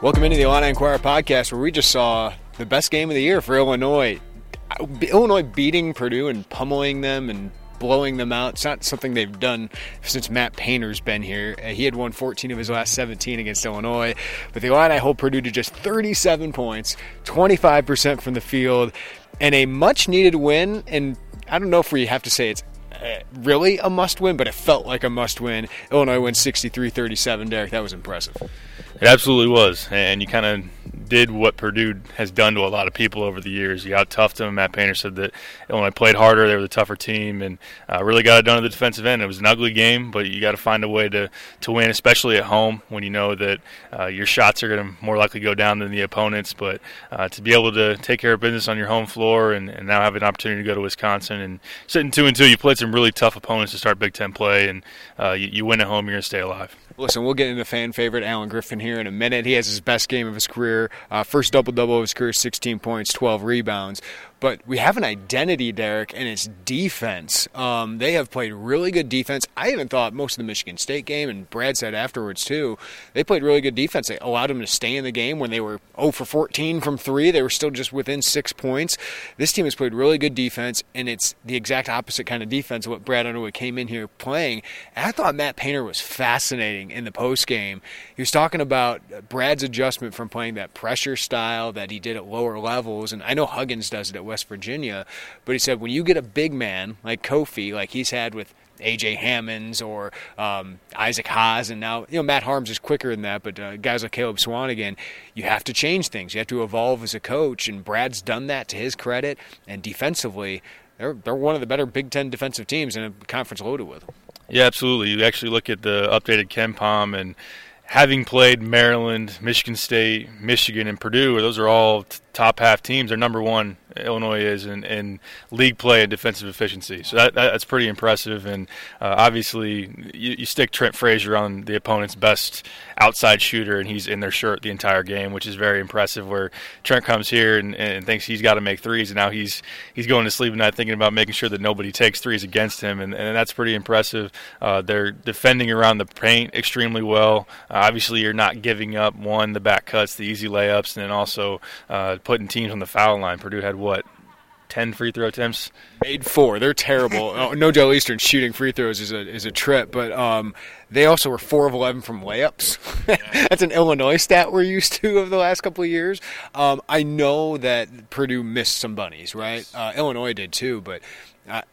Welcome into the Illini Inquirer podcast, where we just saw the best game of the year for Illinois. Illinois beating Purdue and pummeling them and blowing them out. It's not something they've done since Matt Painter's been here. Uh, he had won 14 of his last 17 against Illinois, but the Illini hold Purdue to just 37 points, 25% from the field, and a much needed win. And I don't know if we have to say it's uh, really a must win, but it felt like a must win. Illinois wins 63 37. Derek, that was impressive. It absolutely was, and you kind of did what Purdue has done to a lot of people over the years. You out toughed them. Matt Painter said that Illinois played harder; they were the tougher team, and uh, really got it done at the defensive end. It was an ugly game, but you got to find a way to to win, especially at home when you know that uh, your shots are going to more likely go down than the opponents. But uh, to be able to take care of business on your home floor, and, and now have an opportunity to go to Wisconsin and sitting two and two, you played some really tough opponents to start Big Ten play, and uh, you, you win at home, you're going to stay alive. Listen, we'll get into fan favorite Alan Griffin here in a minute. He has his best game of his career, uh, first double double of his career, 16 points, 12 rebounds but we have an identity, Derek, and it's defense. Um, they have played really good defense. I even thought most of the Michigan State game, and Brad said afterwards too, they played really good defense. They allowed them to stay in the game when they were 0 for 14 from three. They were still just within six points. This team has played really good defense, and it's the exact opposite kind of defense of what Brad Underwood came in here playing. And I thought Matt Painter was fascinating in the post game. He was talking about Brad's adjustment from playing that pressure style that he did at lower levels, and I know Huggins does it at West Virginia. But he said when you get a big man like Kofi, like he's had with AJ Hammons or um, Isaac Haas, and now you know Matt Haarms is quicker than that. But uh, guys like Caleb Swanigan, you have to change things. You have to evolve as a coach, and Brad's done that to his credit. And defensively, they're they're one of the better Big Ten defensive teams in a conference loaded with. Yeah, absolutely. You actually look at the updated KenPom and having played Maryland, Michigan State, Michigan, and Purdue, those are all t- top half teams. They're number one Illinois is in, in league play and defensive efficiency. So that, that's pretty impressive. And uh, obviously, you, you, stick Trent Frazier on the opponent's best outside shooter, and he's in their shirt the entire game, which is very impressive. Where Trent comes here and, and thinks he's got to make threes, and now he's he's going to sleep at night thinking about making sure that nobody takes threes against him, and, and that's pretty impressive. Uh, they're defending around the paint extremely well. Uh, obviously, you're not giving up one the back cuts, the easy layups, and then also uh, putting teams on the foul line. Purdue had what ten free throw attempts. Made four. They're terrible. oh, Nojel Eastern shooting free throws is a is a trip, but um, they also were four of eleven from layups. That's an Illinois stat we're used to over the last couple of years. Um, I know that Purdue missed some bunnies, right? Uh, Illinois did too, but.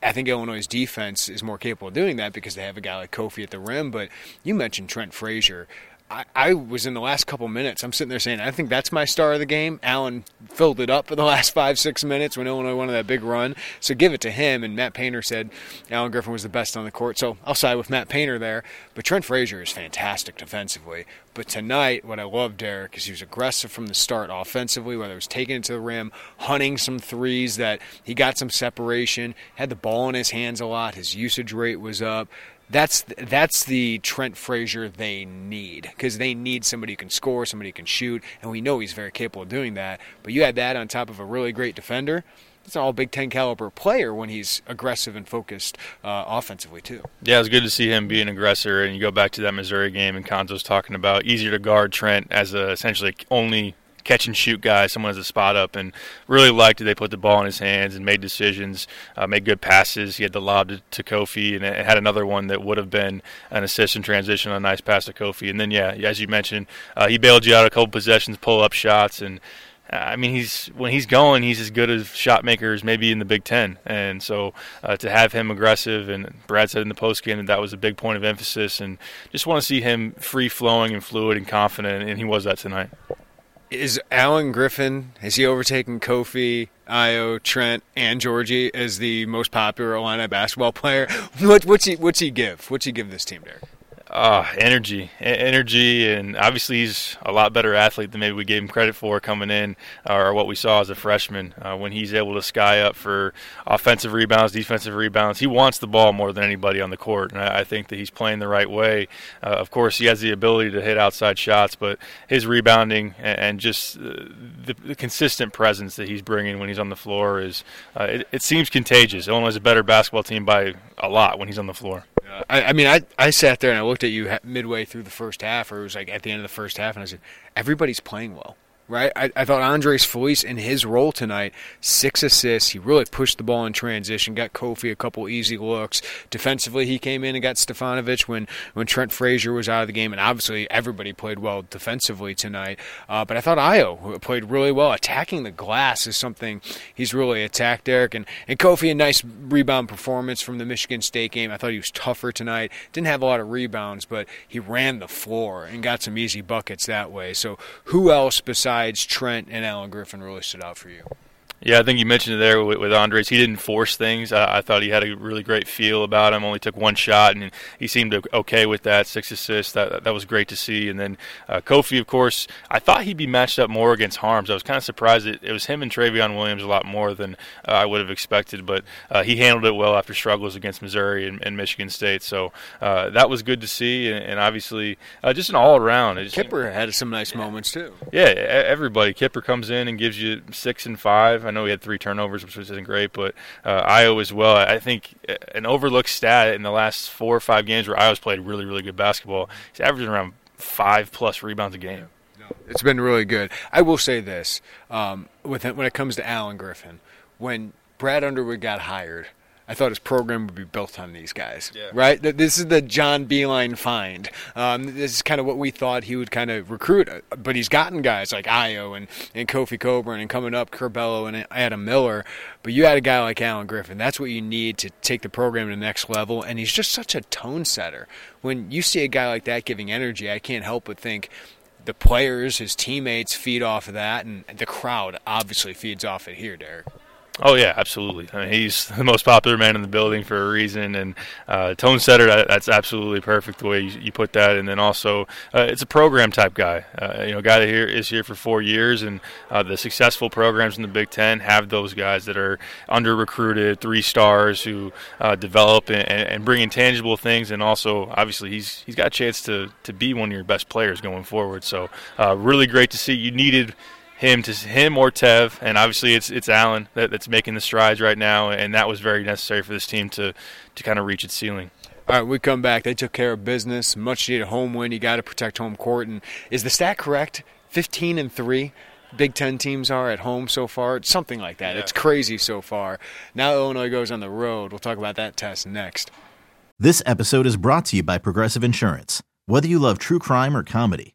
I think Illinois' defense is more capable of doing that because they have a guy like Kofi at the rim. But you mentioned Trent Frazier. I, I, was in the last couple minutes. I'm sitting there saying, I think that's my star of the game. Alan filled it up for the last five, six minutes when Illinois won that big run. So give it to him. And Matt Painter said Alan Griffin was the best on the court. So I'll side with Matt Painter there. But Trent Frazier is fantastic defensively. But tonight, what I loved, Derek, is he was aggressive from the start offensively, whether it was taking it to the rim, hunting some threes that he got some separation, had the ball in his hands a lot. His usage rate was up that's that's the Trent Frazier they need because they need somebody who can score, somebody who can shoot, and we know he's very capable of doing that. But you add that on top of a really great defender. It's an all Big Ten caliber player when he's aggressive and focused uh, offensively too. Yeah, it's good to see him be an aggressor. And you go back to that Missouri game, and Cuonzo's talking about easier to guard Trent as a essentially only catch and shoot guy, someone has a spot up, and really liked it. They put the ball in his hands and made decisions, uh, made good passes. He had the lob to, to Kofi, and had another one that would have been an assist in transition, on a nice pass to Kofi. And then, yeah, as you mentioned, uh, he bailed you out a couple possessions, pull up shots, and I mean, he's when he's going, he's as good as shot makers maybe in the Big Ten. And so uh, to have him aggressive, and Brad said in the post game that that was a big point of emphasis, and just want to see him free flowing and fluid and confident, and he was that tonight. Is Alan Griffin has he overtaken Kofi, Ayo, Trent, and Giorgi as the most popular Illini basketball player? What, what's he what's he give? What's he give this team, Derek? Uh, energy, energy, and obviously he's a lot better athlete than maybe we gave him credit for coming in, or what we saw as a freshman. Uh, when he's able to sky up for offensive rebounds, defensive rebounds, he wants the ball more than anybody on the court, and I, I think that he's playing the right way. Uh, of course, he has the ability to hit outside shots, but his rebounding and, and just uh, the, the, consistent presence that he's bringing when he's on the floor is uh, it, it seems contagious. Illinois is a better basketball team by a lot when he's on the floor. Uh, I, I, mean, I, I sat there and I looked at you midway through the first half, or it was like at the end of the first half, and I said, everybody's playing well right? I, I, thought Andres Feliz in his role tonight, six assists. He really pushed the ball in transition, got Kofi a couple easy looks. Defensively, he came in and got Stefanovic when, when Trent Frazier was out of the game, and obviously everybody played well defensively tonight. Uh, but I thought Ayo played really well. Attacking the glass is something he's really attacked, Derek. And, and Kofi, a nice rebound performance from the Michigan State game. I thought he was tougher tonight. Didn't have a lot of rebounds, but he ran the floor and got some easy buckets that way. So who else besides besides Trent and Alan Griffin really stood out for you? Yeah, I think you mentioned it there with, with Andres. He didn't force things. I, I, thought he had a really great feel about him. Only took one shot, and he seemed okay with that. Six assists. That that was great to see. And then uh, Kofi, of course, I thought he'd be matched up more against Haarms. I was kind of surprised it, it was him and Trevion Williams a lot more than uh, I would have expected. But uh, he handled it well after struggles against Missouri and, and Michigan State. So uh, that was good to see. And, and obviously, uh, just an all around. Kipper had some nice yeah. moments too. Yeah, everybody. Kipper comes in and gives you six and five. I know he had three turnovers, which isn't great, but uh, Ayo as well. I think an overlooked stat in the last four or five games where Ayo's played really, really good basketball. He's averaging around five plus rebounds a game. It's been really good. I will say this: um, with when it comes to Alan Griffin, when Brad Underwood got hired, I thought his program would be built on these guys, yeah. right? This is the John Beilein find. Um, this is kind of what we thought he would kind of recruit, uh, but he's gotten guys like Ayo and, and Kofi Cockburn and coming up Curbelo and Adam Miller. But you had a guy like Alan Griffin. That's what you need to take the program to the next level, and he's just such a tone setter. When you see a guy like that giving energy, I can't help but think the players, his teammates feed off of that, and the crowd obviously feeds off it here, Derek. Oh yeah, absolutely. I mean, he's the most popular man in the building for a reason, and uh, tone setter. That's absolutely perfect the way you, you put that. And then also, uh, it's a program type guy. Uh, you know, guy that here is here for four years, and uh, the successful programs in the Big Ten have those guys that are under recruited, three stars who uh, develop and, and, bring intangible things. And also, obviously, he's he's got a chance to to be one of your best players going forward. So, uh, really great to see. You needed him to him or Tev, and obviously it's it's Alan that, that's making the strides right now, and that was very necessary for this team to to kind of reach its ceiling. All right, we come back. They took care of business. Much needed home win. You got to protect home court. And is the stat correct? Fifteen and three. Big Ten teams are at home so far. It's something like that. Yeah. It's crazy so far. Now Illinois goes on the road. We'll talk about that test next. This episode is brought to you by Progressive Insurance. Whether you love true crime or comedy,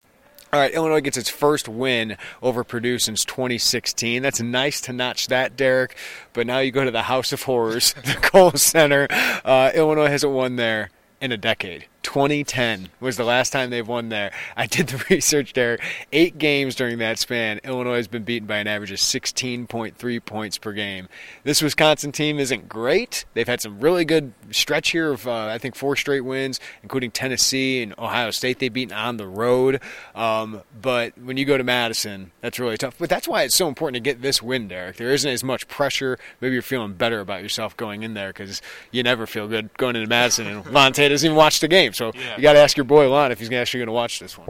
All right, Illinois gets its first win over Purdue since 2016. That's nice to notch that, Derek. But now you go to the House of Horrors, the Kohl Center. Uh, Illinois hasn't won there in a decade. 2010 was the last time they've won there. I did the research there. Eight games during that span, Illinois has been beaten by an average of 16.3 points per game. This Wisconsin team isn't great. They've had some really good stretch here of, uh, I think, four straight wins, including Tennessee and Ohio State they've beaten on the road. Um, but when you go to Madison, that's really tough. But that's why it's so important to get this win, Derek. There isn't as much pressure. Maybe you're feeling better about yourself going in there because you never feel good going into Madison and Montana doesn't even watch the game game. So yeah. you got to ask your boy Lon if he's actually going to watch this one.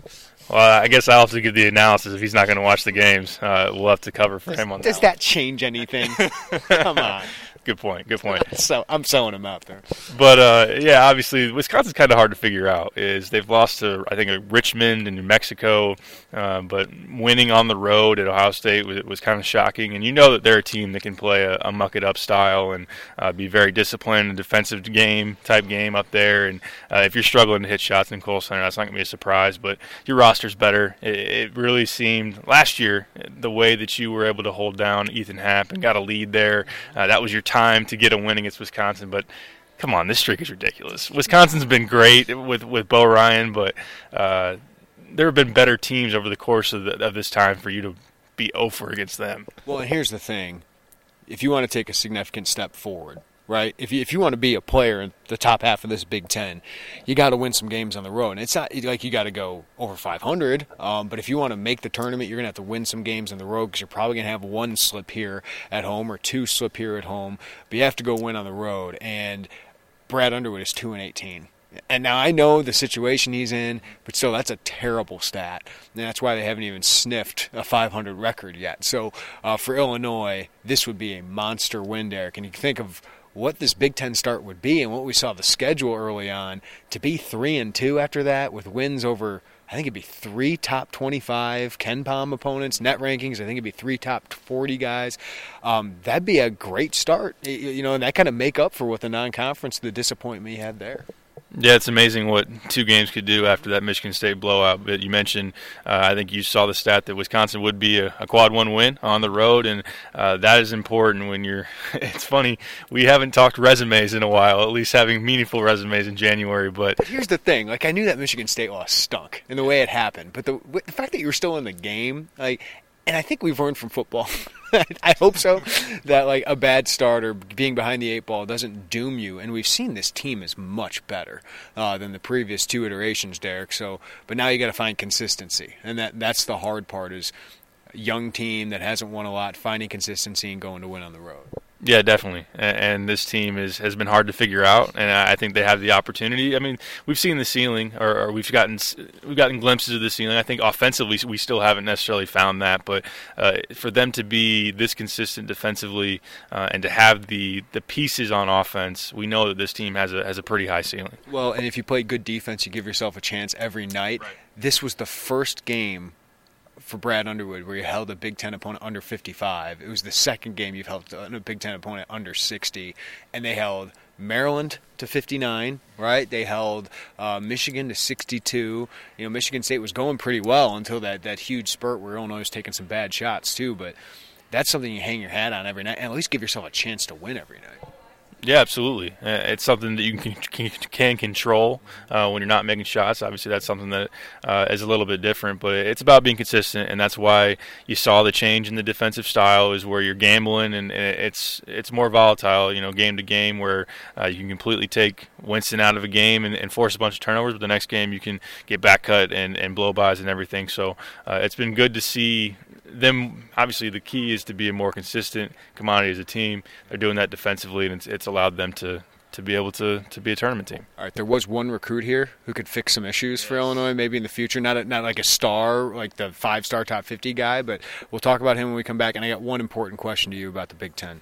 Well, I guess I'll have to give the analysis if he's not going to watch the games. Uh, we'll have to cover for does, him on does that. Does that change anything? Come on. Good point. Good point. so I'm selling him out there. But uh, yeah, obviously Wisconsin's kind of hard to figure out. Is they've lost to I think Richmond and New Mexico, uh, but winning on the road at Ohio State was, was, kind of shocking. And you know that they're a team that can play a, a muck it up style and uh, be very disciplined, a defensive game type game up there. And uh, if you're struggling to hit shots in Kohl Center, that's not going to be a surprise. But your roster's better. It, it really seemed last year the way that you were able to hold down Ethan Happ and got a lead there. Uh, that was your time to get a win against Wisconsin, but come on, this streak is ridiculous. Wisconsin's been great with with Bo Ryan, but uh, there have been better teams over the course of, the, of this time for you to be over against them. Well, and here's the thing: if you want to take a significant step forward, right? If you, if you want to be a player in the top half of this Big Ten, you got to win some games on the road. And it's not like you got to go over 500, um, but if you want to make the tournament, you're going to have to win some games on the road because you're probably going to have one slip here at home or two slip here at home. But you have to go win on the road. And Brad Underwood is 2 and 18. And now I know the situation he's in, but still, that's a terrible stat. And that's why they haven't even sniffed a 500 record yet. So uh, for Illinois, this would be a monster win, Derek. And you think of what this Big Ten start would be and what we saw the schedule early on to be three and two after that with wins over I think it'd be three top 25 KenPom opponents, net rankings. I think it'd be three top 40 guys. Um, that'd be a great start, you know, and that kind of make up for what the non-conference, the disappointment you had there. Yeah, it's amazing what two games could do after that Michigan State blowout. But you mentioned, uh, I think you saw the stat that Wisconsin would be a, a quad one win on the road, and uh, that is important when you're. it's funny we haven't talked resumes in a while, at least having meaningful resumes in January. But, but here's the thing: like I knew that Michigan State loss stunk in the way it happened, but the the fact that you were still in the game, like and I think we've learned from football. I hope so. That like a bad start or being behind the eight ball doesn't doom you. And we've seen this team is much better uh, than the previous two iterations, Derek. So, but now you got to find consistency, and that that's the hard part. Is young team that hasn't won a lot finding consistency and going to win on the road. Yeah, definitely. And this team is has been hard to figure out, and I think they have the opportunity. I mean, we've seen the ceiling, or, or we've gotten we've gotten glimpses of the ceiling. I think offensively, we still haven't necessarily found that, but uh, for them to be this consistent defensively uh, and to have the the pieces on offense, we know that this team has a has a pretty high ceiling. Well, and if you play good defense, you give yourself a chance every night. Right. This was the first game for Brad Underwood where you held a Big Ten opponent under 55. It was the second game you've held a Big Ten opponent under 60, and they held Maryland to 59, right? They held uh, Michigan to 62. You know, Michigan State was going pretty well until that, that huge spurt where Illinois was taking some bad shots too. But that's something you hang your hat on every night, and at least give yourself a chance to win every night. Yeah, absolutely. Uh, it's something that you can, can, control uh, when you're not making shots. Obviously, that's something that uh, is a little bit different, but it's about being consistent, and that's why you saw the change in the defensive style is where you're gambling, and, it's it's more volatile, you know, game to game, where uh, you can completely take Winston out of a game and, and, force a bunch of turnovers, but the next game you can get back cut and, and blow bys and everything. So uh, it's been good to see them obviously the key is to be a more consistent commodity as a team. They're doing that defensively, and it's, it's allowed them to to be able to, to be a tournament team. All right, there was one recruit here who could fix some issues for Illinois, maybe in the future. Not a, not like a star, like the five star top fifty guy, but we'll talk about him when we come back. And I got one important question to you about the Big Ten.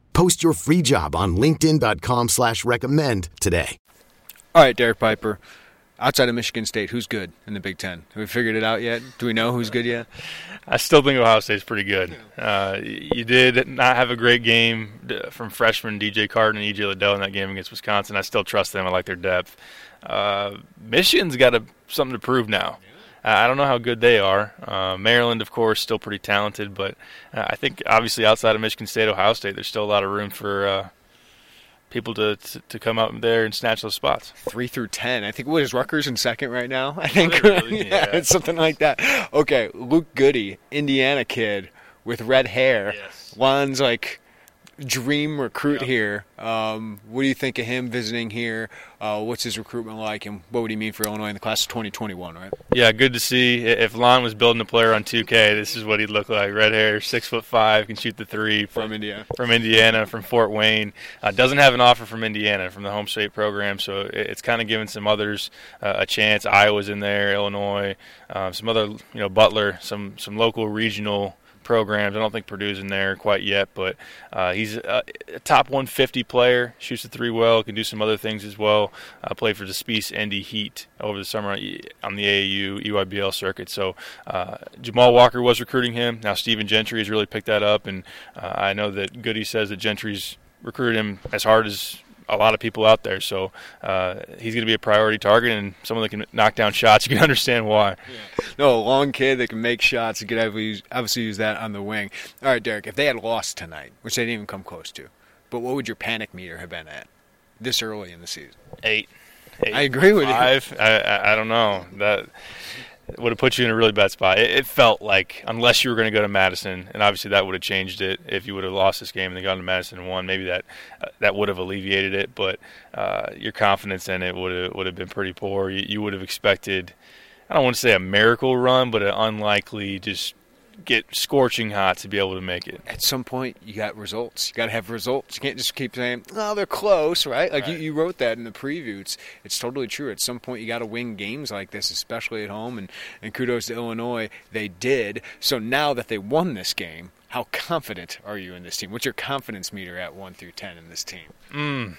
Post your free job on LinkedIn.com slash recommend today. All right, Derek Piper. Outside of Michigan State, who's good in the Big Ten? Have we figured it out yet? Do we know who's good yet? I still think Ohio State's pretty good. Uh, you did not have a great game from freshman DJ Carton and EJ Liddell in that game against Wisconsin. I still trust them. I like their depth. Uh, Michigan's got a, something to prove now. I don't know how good they are. Uh, Maryland, of course, still pretty talented, but uh, I think obviously outside of Michigan State, Ohio State, there's still a lot of room for uh, people to, to, to come out there and snatch those spots. Three through ten. I think what is Rutgers in second right now? I think really? yeah, something like that. Okay, Luke Goody, Indiana kid with red hair. Yes. Juan's like dream recruit here. Um, what do you think of him visiting here? Uh, what's his recruitment like, and what would he mean for Illinois in the class of 2021? Right? Yeah, good to see. If Lon was building a player on 2K, this is what he'd look like. Red hair, six foot five, can shoot the three From Indiana. From Indiana, from Fort Wayne. Uh, doesn't have an offer from Indiana, from the home state program, so it's kind of giving some others uh, a chance. Iowa's in there, Illinois, um, some other, you know, Butler, some some local regional programs. I don't think Purdue's in there quite yet, but uh, he's a, a top 150 player. Shoots the three well. Can do some other things as well. Uh, played for the Spiece Indy Heat over the summer on the AAU EYBL circuit. So uh, Jamal Walker was recruiting him. Now Stephen Gentry has really picked that up, and uh, I know that Goody says that Gentry's recruited him as hard as a lot of people out there. So uh, he's going to be a priority target, and someone that can knock down shots. You can understand why. No, a long kid that can make shots. You could obviously use, that on the wing. All right, Derek, if they had lost tonight, which they didn't even come close to, but what would your panic meter have been at this early in the season? Eight. Eight, I agree with you. five. I, I I don't know that would have put you in a really bad spot. It, it felt like unless you were going to go to Madison, and obviously that would have changed it. If you would have lost this game and then gone to Madison and won, maybe that uh, that would have alleviated it. But uh, your confidence in it would have would have been pretty poor. You, you would have expected. I don't want to say a miracle run, but an unlikely just get scorching hot to be able to make it. At some point, you got results. You got to have results. You can't just keep saying, "Oh, they're close," right? Like You, you wrote that in the preview. It's, it's totally true. At some point, you got to win games like this, especially at home. And, and kudos to Illinois, they did. So now that they won this game, how confident are you in this team? What's your confidence meter at one through ten in this team? Mm.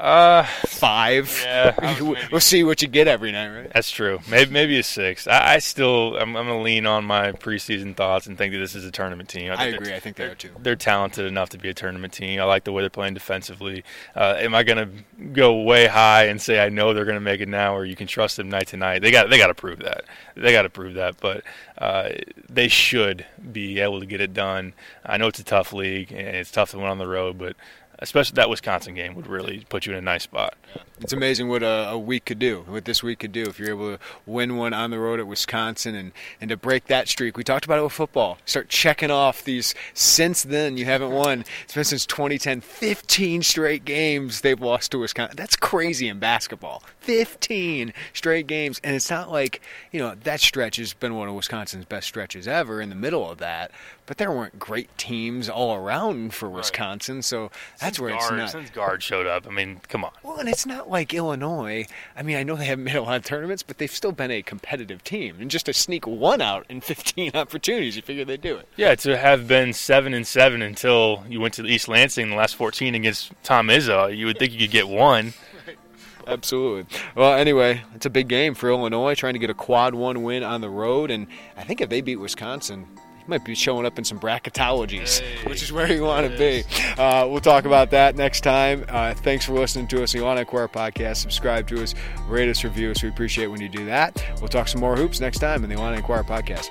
Uh, Five. Yeah, I we'll see what you get every night, right? That's true. Maybe maybe a six. I, I still I'm, I'm gonna lean on my preseason thoughts and think that this is a tournament team. I think agree. I think they are too. They're talented enough to be a tournament team. I like the way they're playing defensively. Uh, am I gonna go way high and say I know they're gonna make it now, or you can trust them night to night? They got they got to prove that. They got to prove that. But uh, they should be able to get it done. I know it's a tough league and it's tough to win on the road, but especially that Wisconsin game would really put you in a nice spot. It's amazing what a, a week could do, what this week could do if you're able to win one on the road at Wisconsin and, and to break that streak. We talked about it with football. Start checking off these. Since then, you haven't won. It's been since 2010. 15 straight games they've lost to Wisconsin. That's crazy in basketball. 15 straight games. And it's not like, you know, that stretch has been one of Wisconsin's best stretches ever in the middle of that. But there weren't great teams all around for Wisconsin. So that's where it's not. Since Gard showed up, I mean, come on. Well, and it's not like Illinois. I mean, I know they haven't made a lot of tournaments, but they've still been a competitive team. And just to sneak one out in 15 opportunities, you figure they'd do it. Yeah, to have been seven and seven until you went to East Lansing in the last 14 against Tom Izzo, you would think you could get one. Absolutely. Well, anyway, it's a big game for Illinois, trying to get a quad one win on the road. And I think if they beat Wisconsin, might be showing up in some bracketologies, which is where you want to be. Uh, we'll talk about that next time. Uh, thanks for listening to us, the Illini Inquirer podcast. Subscribe to us, rate us, review us. We appreciate when you do that. We'll talk some more hoops next time in the Illini Inquirer podcast.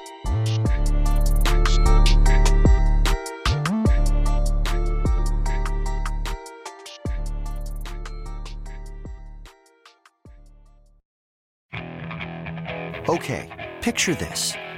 Okay, picture this.